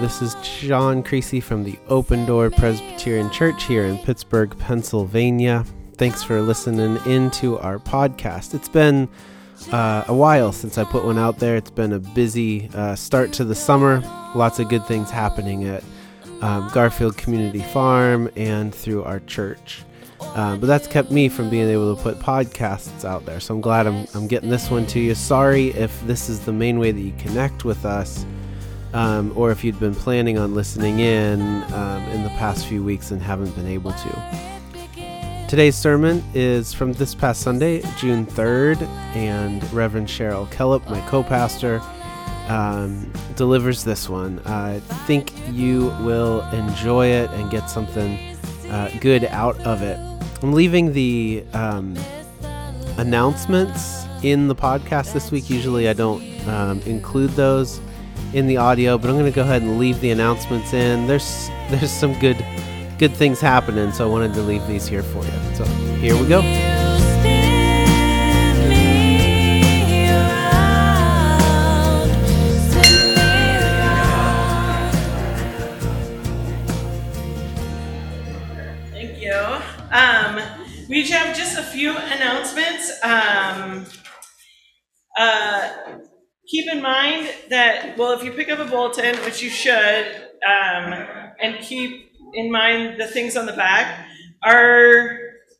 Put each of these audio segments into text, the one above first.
This is John Creasy from the Open Door Presbyterian Church here in Pittsburgh, Pennsylvania. Thanks for listening into our podcast. It's been uh, a while since I put one out there. It's been a busy uh, start to the summer. Lots of good things happening at um, Garfield Community Farm and through our church. Uh, but that's kept me from being able to put podcasts out there. So I'm glad I'm, I'm getting this one to you. Sorry if this is the main way that you connect with us, um, or if you'd been planning on listening in um, in the past few weeks and haven't been able to. Today's sermon is from this past Sunday, June 3rd, and Reverend Cheryl Khyllep, my co pastor, um, delivers this one. I think you will enjoy it and get something uh, good out of it. I'm leaving the um, announcements in the podcast this week. Usually I don't um, include those in the audio, but I'm going to go ahead and leave the announcements in. There's there's some good good things happening, so I wanted to leave these here for you. So here we go. Thank you. Um, we have just a few announcements. Um, uh, keep in mind that, well, if you pick up a bulletin, which you should, um, and keep in mind the things on the back, our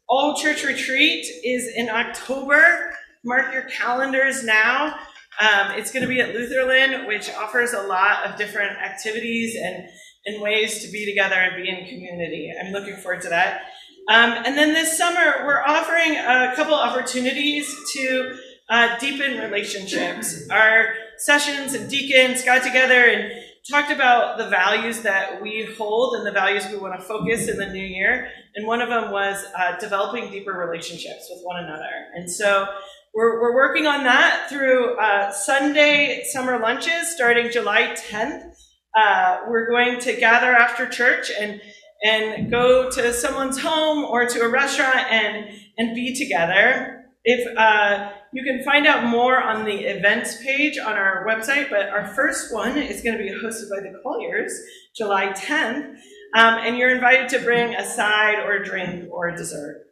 all church retreat is in October. Mark your calendars now. Um, it's going to be at Lutherland, which offers a lot of different activities and, and ways to be together and be in community. I'm looking forward to that. Um, and then this summer, we're offering a couple opportunities to uh, deepen relationships. Our sessions and deacons got together and talked about the values that we hold and the values we want to focus in the new year. And one of them was uh, developing deeper relationships with one another. And so we're, we're working on that through uh, Sunday summer lunches starting July 10th. Uh, we're going to gather after church and and go to someone's home or to a restaurant and and be together. If uh, you can find out more on the events page on our website, but our first one is going to be hosted by the Colliers, July 10th, um, and you're invited to bring a side or a drink or a dessert.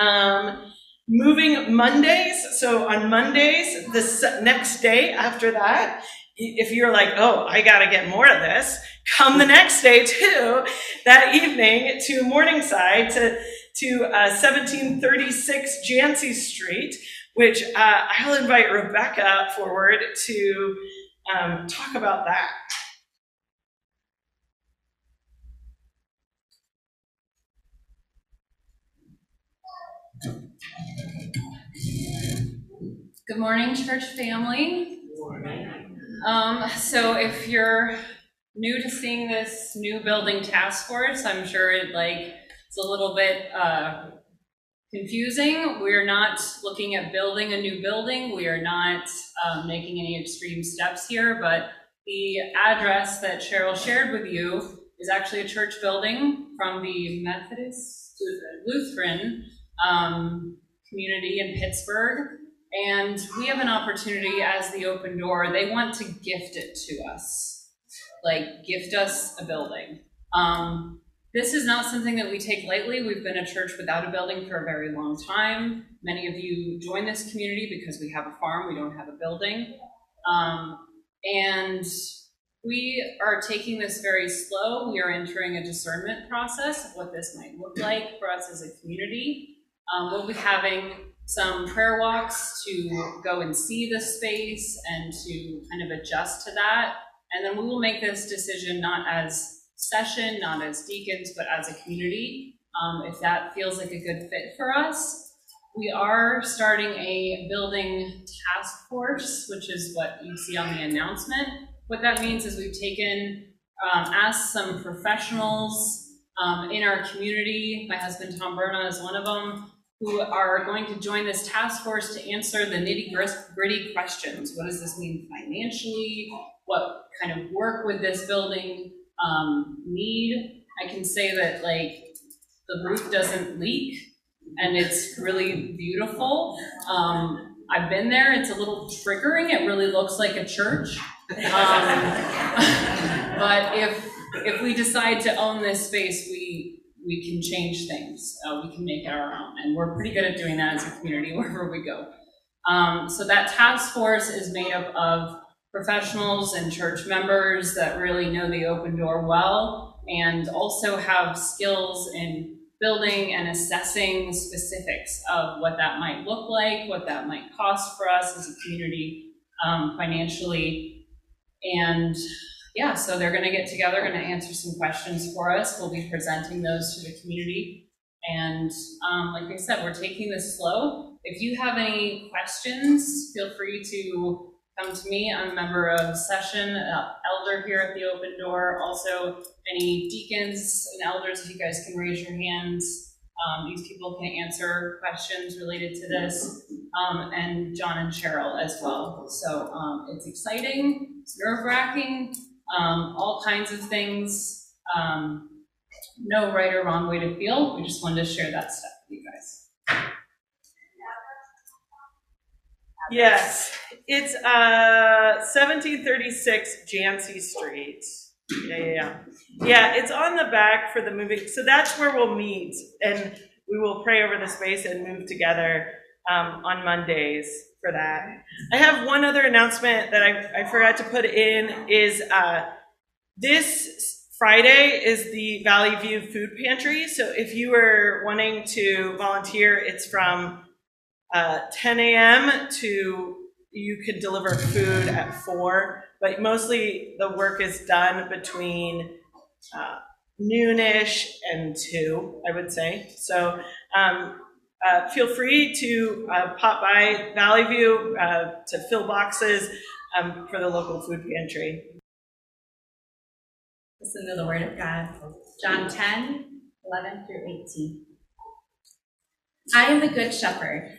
Um, moving Mondays, so on Mondays, the next day after that, if you're like, oh, I got to get more of this, come the next day too, that evening to Morningside to to uh, 1736 Jancey Street, which uh, I'll invite Rebecca forward to um, talk about that. Good morning, church family. Um, so if you're new to seeing this new building task force, I'm sure it like it's a little bit uh, confusing. We're not looking at building a new building. We are not um, making any extreme steps here, but the address that Cheryl shared with you is actually a church building from the Methodist Lutheran um, community in Pittsburgh. And we have an opportunity as the open door. They want to gift it to us, like gift us a building. Um, this is not something that we take lightly. We've been a church without a building for a very long time. Many of you join this community because we have a farm, we don't have a building. Um, and we are taking this very slow. We are entering a discernment process of what this might look like for us as a community. Um, we'll be having some prayer walks to go and see the space and to kind of adjust to that. And then we will make this decision not as session, not as deacons, but as a community, um, if that feels like a good fit for us. We are starting a building task force, which is what you see on the announcement. What that means is we've taken, um, asked some professionals um, in our community. My husband Tom Berna is one of them who are going to join this task force to answer the nitty gritty questions. What does this mean financially? What kind of work would this building um, need? I can say that like the roof doesn't leak and it's really beautiful. Um, I've been there. It's a little triggering. It really looks like a church. Um, but if, if we decide to own this space, we, we can change things. Uh, we can make it our own, and we're pretty good at doing that as a community wherever we go. Um, so that task force is made up of professionals and church members that really know the open door well and also have skills in building and assessing the specifics of what that might look like, what that might cost for us as a community um, financially. And yeah, so they're going to get together, going to answer some questions for us. We'll be presenting those to the community. And um, like I said, we're taking this slow. If you have any questions, feel free to come to me. I'm a member of session, elder here at the open door. Also, any deacons and elders, if you guys can raise your hands. Um, these people can answer questions related to this, um, and John and Cheryl as well. So um, it's exciting, it's nerve wracking, um, all kinds of things. Um, no right or wrong way to feel. We just wanted to share that stuff with you guys. Yes, it's uh 1736 Jancey Street. Yeah, yeah, yeah. Yeah, it's on the back for the moving. So that's where we'll meet, and we will pray over the space and move together um, on Mondays for that. I have one other announcement that I, I forgot to put in is uh, this Friday is the Valley View Food Pantry. So if you were wanting to volunteer, it's from uh, 10 a.m. to you could deliver food at 4, but mostly the work is done between uh, noonish and 2, I would say. So um, uh, feel free to uh, pop by Valley View uh, to fill boxes um, for the local food pantry. Listen to the word of God. John 10, 11 through 18. I am the good shepherd.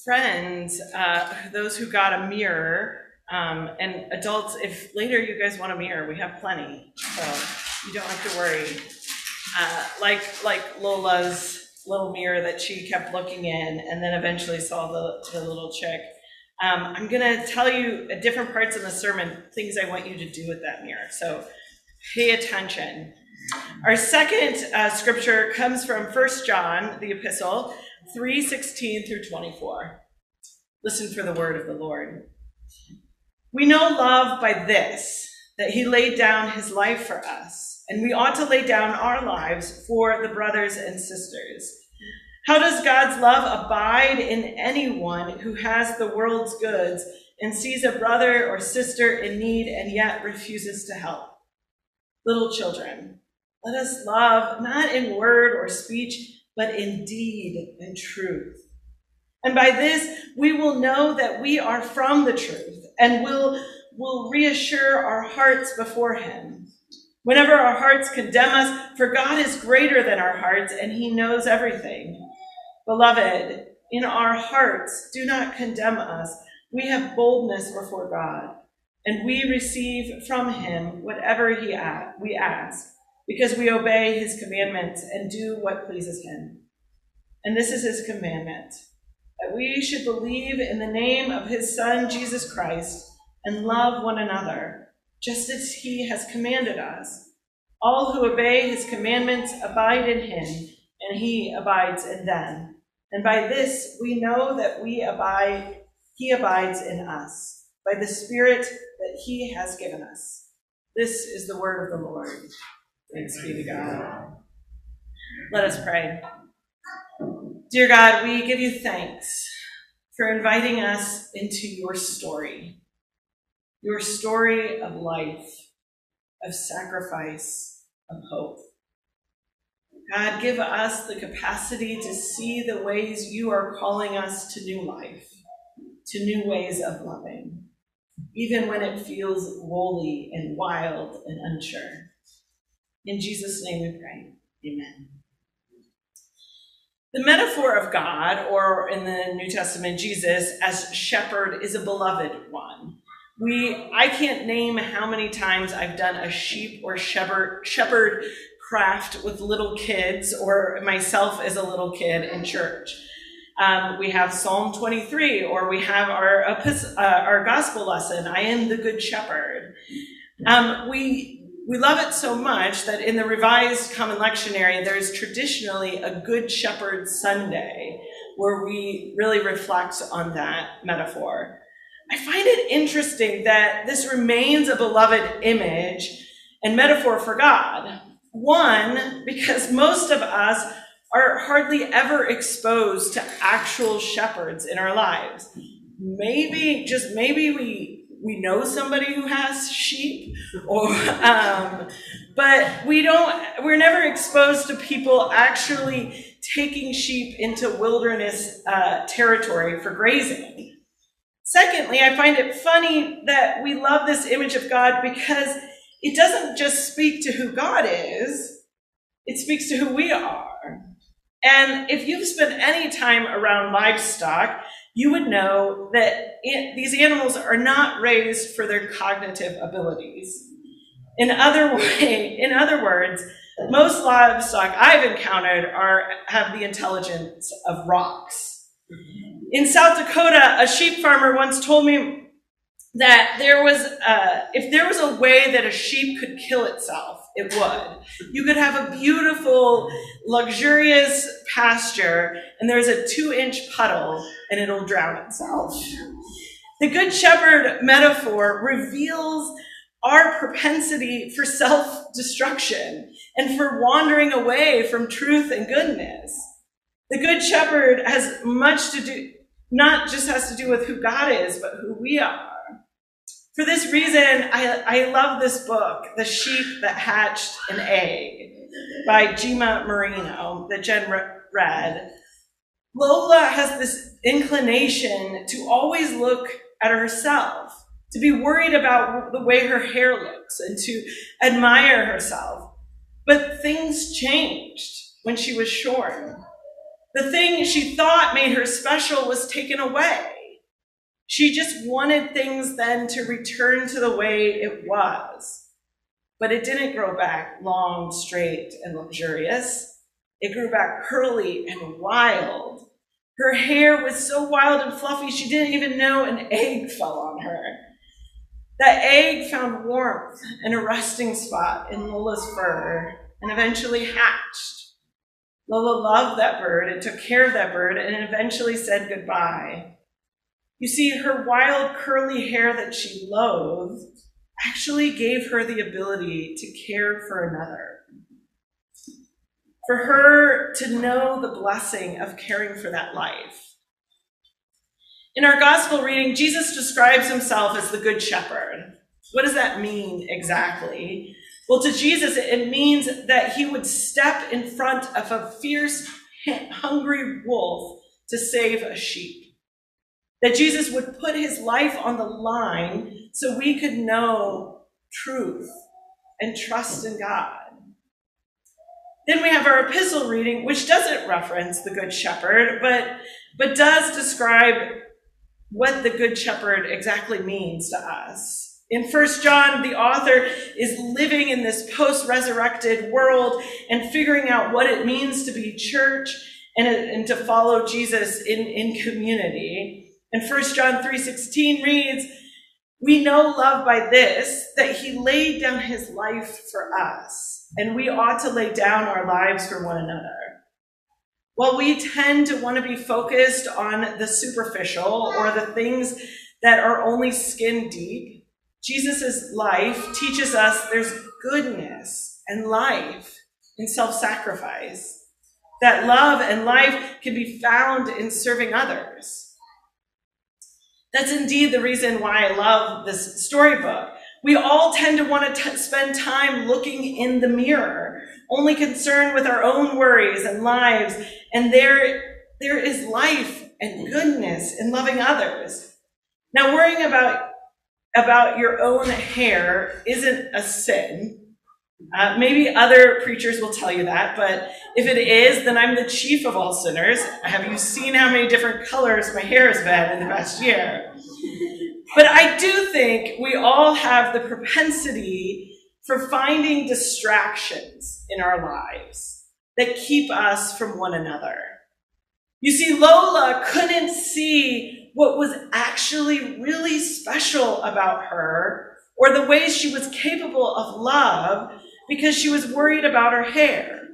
friends, uh, those who got a mirror, um, and adults, if later you guys want a mirror, we have plenty, so you don't have to worry. Uh, like like Lola's little mirror that she kept looking in, and then eventually saw the the little chick. Um, I'm gonna tell you at different parts in the sermon things I want you to do with that mirror. So pay attention. Our second uh, scripture comes from First John, the epistle, 3:16 through 24. Listen for the word of the Lord. We know love by this, that he laid down his life for us, and we ought to lay down our lives for the brothers and sisters. How does God's love abide in anyone who has the world's goods and sees a brother or sister in need and yet refuses to help? Little children, let us love not in word or speech, but in deed and truth. And by this, we will know that we are from the truth and will, will reassure our hearts before Him. Whenever our hearts condemn us, for God is greater than our hearts and He knows everything. Beloved, in our hearts, do not condemn us. We have boldness before God, and we receive from Him whatever he we ask, because we obey His commandments and do what pleases Him. And this is His commandment that we should believe in the name of his Son, Jesus Christ, and love one another, just as he has commanded us. All who obey his commandments abide in him, and he abides in them. And by this we know that we abide, he abides in us, by the Spirit that he has given us. This is the word of the Lord. Thanks be to God. Let us pray. Dear God, we give you thanks for inviting us into your story, your story of life, of sacrifice of hope. God, give us the capacity to see the ways you are calling us to new life, to new ways of loving, even when it feels woolly and wild and unsure. In Jesus' name we pray. Amen. The metaphor of God, or in the New Testament, Jesus as shepherd, is a beloved one. We, I can't name how many times I've done a sheep or shepherd, shepherd craft with little kids or myself as a little kid in church. Um, we have Psalm 23, or we have our, uh, our gospel lesson, I am the good shepherd. Um, we, we love it so much that in the Revised Common Lectionary, there's traditionally a Good Shepherd Sunday where we really reflect on that metaphor. I find it interesting that this remains a beloved image and metaphor for God. One, because most of us are hardly ever exposed to actual shepherds in our lives. Maybe, just maybe we we know somebody who has sheep, or um, but we don't. We're never exposed to people actually taking sheep into wilderness uh, territory for grazing. Secondly, I find it funny that we love this image of God because it doesn't just speak to who God is, it speaks to who we are. And if you've spent any time around livestock, you would know that it, these animals are not raised for their cognitive abilities. In other way, in other words, most livestock I've encountered are have the intelligence of rocks. In South Dakota, a sheep farmer once told me that there was, a, if there was a way that a sheep could kill itself, it would. You could have a beautiful, luxurious pasture, and there's a two inch puddle, and it'll drown itself. The Good Shepherd metaphor reveals our propensity for self destruction and for wandering away from truth and goodness. The Good Shepherd has much to do, not just has to do with who God is, but who we are. For this reason, I, I love this book, The Sheep That Hatched an Egg by Gemma Merino that Jen read. Lola has this inclination to always look at herself, to be worried about the way her hair looks, and to admire herself. But things changed when she was shorn. The thing she thought made her special was taken away. She just wanted things then to return to the way it was. But it didn't grow back long, straight, and luxurious. It grew back curly and wild. Her hair was so wild and fluffy, she didn't even know an egg fell on her. That egg found warmth and a resting spot in Lola's fur and eventually hatched. Lola loved that bird and took care of that bird and eventually said goodbye. You see, her wild curly hair that she loathed actually gave her the ability to care for another. For her to know the blessing of caring for that life. In our gospel reading, Jesus describes himself as the good shepherd. What does that mean exactly? Well, to Jesus, it means that he would step in front of a fierce, hungry wolf to save a sheep. That Jesus would put his life on the line so we could know truth and trust in God. Then we have our epistle reading, which doesn't reference the Good Shepherd, but, but does describe what the Good Shepherd exactly means to us. In First John, the author is living in this post-resurrected world and figuring out what it means to be church and, and to follow Jesus in, in community. And First John 3.16 reads, We know love by this, that he laid down his life for us. and we ought to lay down our lives for one another. While we tend to want to be focused on the superficial or the things that are only skin deep, Jesus' life teaches us there's goodness and life in self sacrifice. That love and life can be found in serving others. That's indeed the reason why I love this storybook. We all tend to want to t- spend time looking in the mirror, only concerned with our own worries and lives, and there, there is life and goodness in loving others. Now, worrying about, about your own hair isn't a sin. Uh, maybe other preachers will tell you that, but if it is, then I'm the chief of all sinners. Have you seen how many different colors my hair has been in the past year? But I do think we all have the propensity for finding distractions in our lives that keep us from one another. You see, Lola couldn't see what was actually really special about her or the ways she was capable of love because she was worried about her hair.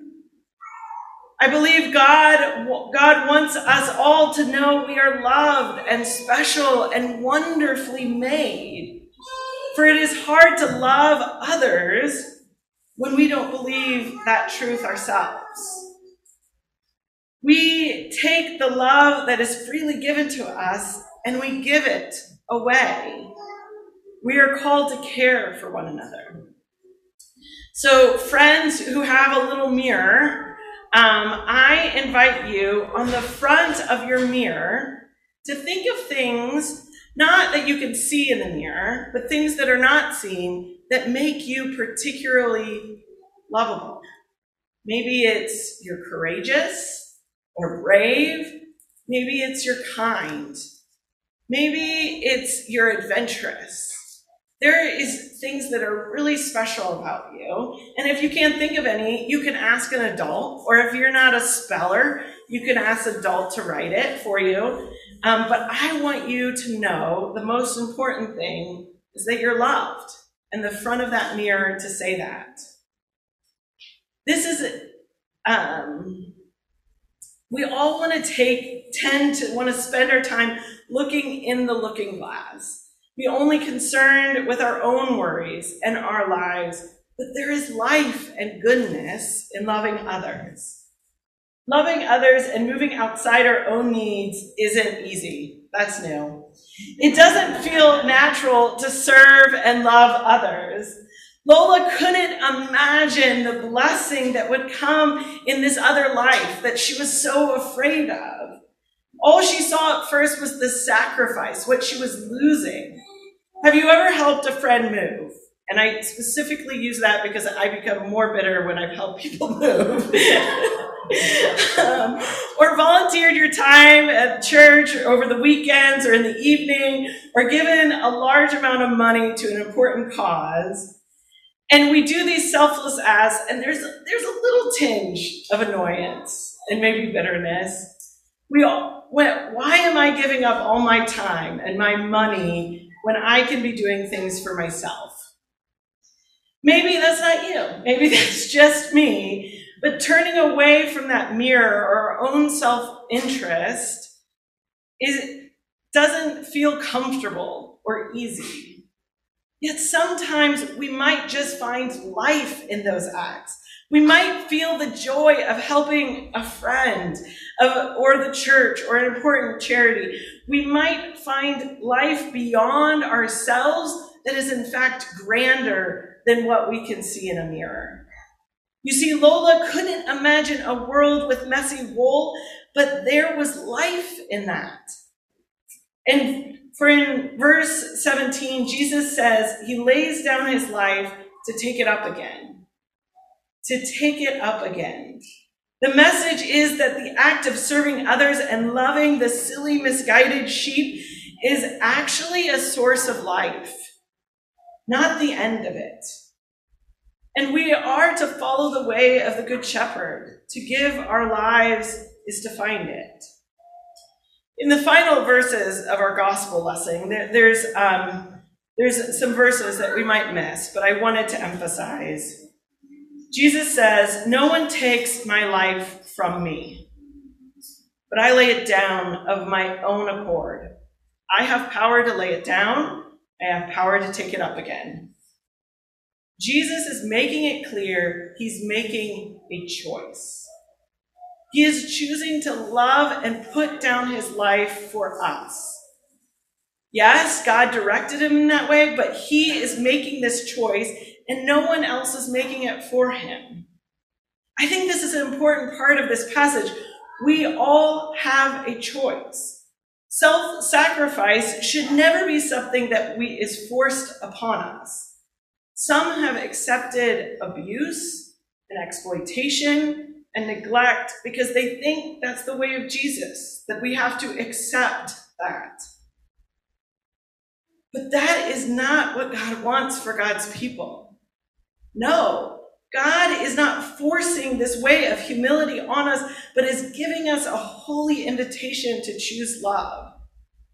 I believe God, God wants us all to know we are loved and special and wonderfully made. For it is hard to love others when we don't believe that truth ourselves. We take the love that is freely given to us and we give it away. We are called to care for one another. So, friends who have a little mirror, um, I invite you on the front of your mirror to think of things not that you can see in the mirror, but things that are not seen that make you particularly lovable. Maybe it's you're courageous or brave. Maybe it's you're kind. Maybe it's you're adventurous. There is things that are really special about you. And if you can't think of any, you can ask an adult, or if you're not a speller, you can ask an adult to write it for you. Um, but I want you to know the most important thing is that you're loved, and the front of that mirror to say that. This is, um, we all want to take, tend to want to spend our time looking in the looking glass be only concerned with our own worries and our lives, but there is life and goodness in loving others. Loving others and moving outside our own needs isn't easy. That's new. It doesn't feel natural to serve and love others. Lola couldn't imagine the blessing that would come in this other life that she was so afraid of. All she saw at first was the sacrifice, what she was losing. Have you ever helped a friend move? And I specifically use that because I become more bitter when I've helped people move. um, or volunteered your time at church over the weekends or in the evening, or given a large amount of money to an important cause. And we do these selfless acts, and there's there's a little tinge of annoyance and maybe bitterness. We all, why am I giving up all my time and my money when I can be doing things for myself. Maybe that's not you. Maybe that's just me. But turning away from that mirror or our own self interest is doesn't feel comfortable or easy. Yet sometimes we might just find life in those acts. We might feel the joy of helping a friend of, or the church or an important charity. We might find life beyond ourselves that is in fact grander than what we can see in a mirror. You see, Lola couldn't imagine a world with messy wool, but there was life in that. And for in verse 17, Jesus says he lays down his life to take it up again to take it up again. The message is that the act of serving others and loving the silly, misguided sheep is actually a source of life, not the end of it. And we are to follow the way of the Good Shepherd. To give our lives is to find it. In the final verses of our gospel lesson, there, there's, um, there's some verses that we might miss, but I wanted to emphasize. Jesus says, No one takes my life from me, but I lay it down of my own accord. I have power to lay it down, I have power to take it up again. Jesus is making it clear he's making a choice. He is choosing to love and put down his life for us. Yes, God directed him in that way, but he is making this choice and no one else is making it for him. I think this is an important part of this passage. We all have a choice. Self sacrifice should never be something that we, is forced upon us. Some have accepted abuse and exploitation and neglect because they think that's the way of Jesus, that we have to accept that. But that is not what God wants for God's people. No, God is not forcing this way of humility on us, but is giving us a holy invitation to choose love.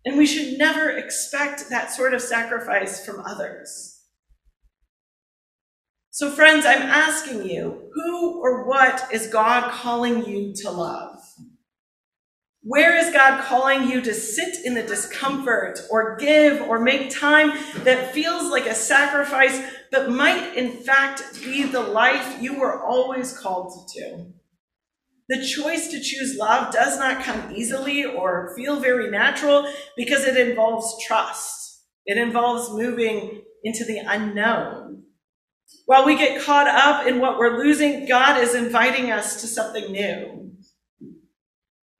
And we should never expect that sort of sacrifice from others. So, friends, I'm asking you who or what is God calling you to love? Where is God calling you to sit in the discomfort or give or make time that feels like a sacrifice, but might in fact be the life you were always called to? The choice to choose love does not come easily or feel very natural because it involves trust. It involves moving into the unknown. While we get caught up in what we're losing, God is inviting us to something new.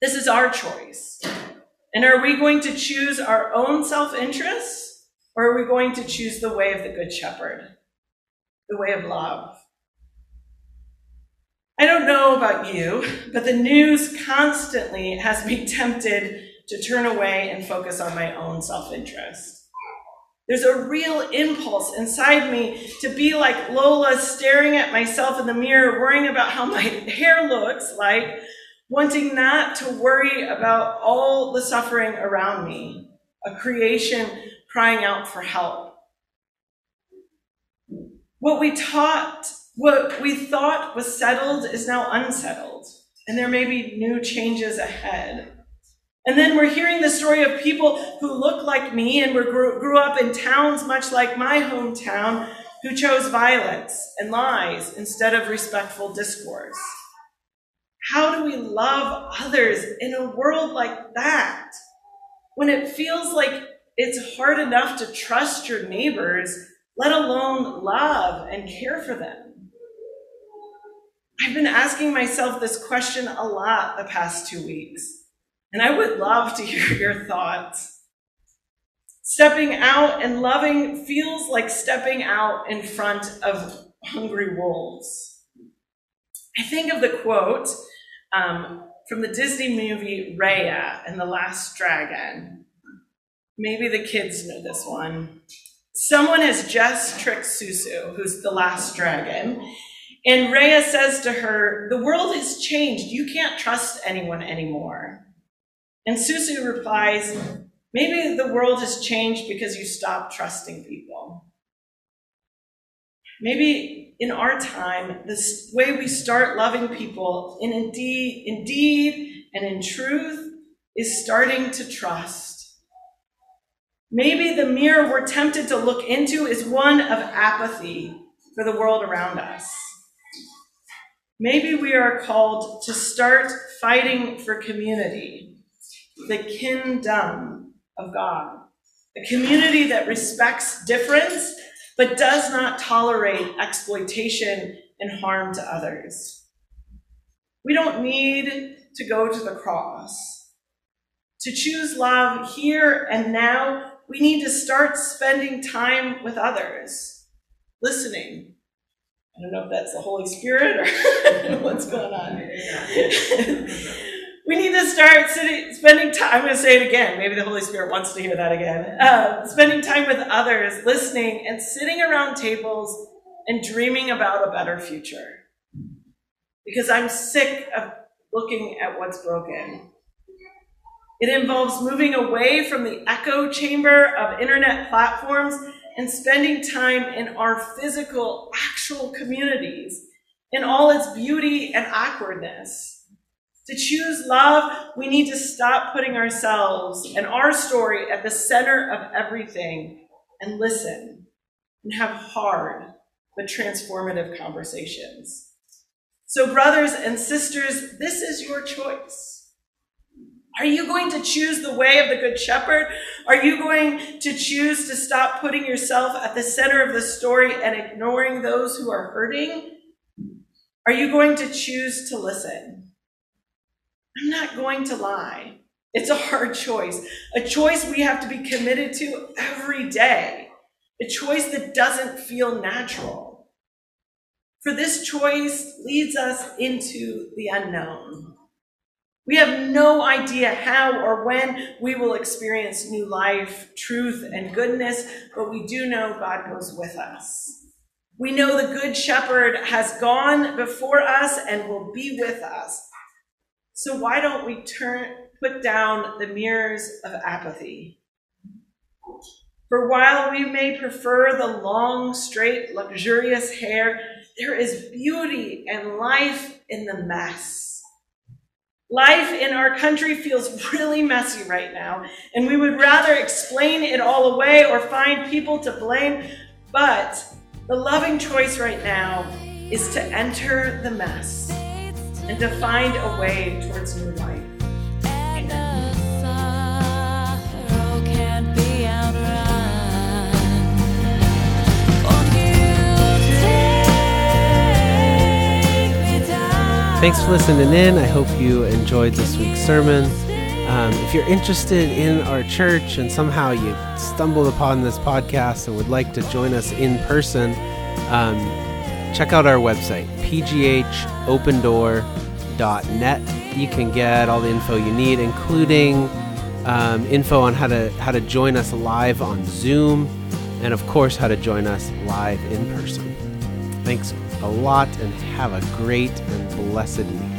This is our choice. And are we going to choose our own self interest or are we going to choose the way of the Good Shepherd, the way of love? I don't know about you, but the news constantly has me tempted to turn away and focus on my own self interest. There's a real impulse inside me to be like Lola, staring at myself in the mirror, worrying about how my hair looks like, wanting not to worry about all the suffering around me, a creation crying out for help. What we taught, what we thought was settled is now unsettled, and there may be new changes ahead. And then we're hearing the story of people who look like me and were grew, grew up in towns much like my hometown who chose violence and lies instead of respectful discourse. How do we love others in a world like that? When it feels like it's hard enough to trust your neighbors, let alone love and care for them. I've been asking myself this question a lot the past two weeks, and I would love to hear your thoughts. Stepping out and loving feels like stepping out in front of hungry wolves. I think of the quote um, from the Disney movie Raya and the Last Dragon. Maybe the kids know this one. Someone has just tricked Sisu, who's the last dragon, and Raya says to her, The world has changed. You can't trust anyone anymore. And Sisu replies, Maybe the world has changed because you stopped trusting people. Maybe in our time, the way we start loving people in indeed, indeed and in truth is starting to trust. Maybe the mirror we're tempted to look into is one of apathy for the world around us. Maybe we are called to start fighting for community, the kingdom of God, a community that respects difference but does not tolerate exploitation and harm to others. We don't need to go to the cross. To choose love here and now, we need to start spending time with others, listening. I don't know if that's the Holy Spirit or what's going on. we need to start sitting, spending time. I'm going to say it again. Maybe the Holy Spirit wants to hear that again. Uh, spending time with others, listening, and sitting around tables and dreaming about a better future. Because I'm sick of looking at what's broken. It involves moving away from the echo chamber of internet platforms and spending time in our physical, actual communities in all its beauty and awkwardness. To choose love, we need to stop putting ourselves and our story at the center of everything and listen and have hard but transformative conversations. So, brothers and sisters, this is your choice. Are you going to choose the way of the Good Shepherd? Are you going to choose to stop putting yourself at the center of the story and ignoring those who are hurting? Are you going to choose to listen? I'm not going to lie. It's a hard choice, a choice we have to be committed to every day, a choice that doesn't feel natural. For this choice leads us into the unknown. We have no idea how or when we will experience new life, truth, and goodness, but we do know God goes with us. We know the Good Shepherd has gone before us and will be with us. So why don't we turn, put down the mirrors of apathy? For while we may prefer the long, straight, luxurious hair, there is beauty and life in the mess. Life in our country feels really messy right now, and we would rather explain it all away or find people to blame. But the loving choice right now is to enter the mess and to find a way towards new life. Thanks for listening in. I hope you enjoyed this week's sermon. Um, if you're interested in our church and somehow you stumbled upon this podcast and would like to join us in person, um, check out our website, pghopendoor.net. You can get all the info you need, including um, info on how to how to join us live on Zoom, and of course how to join us live in person. Thanks a lot and have a great and blessed week.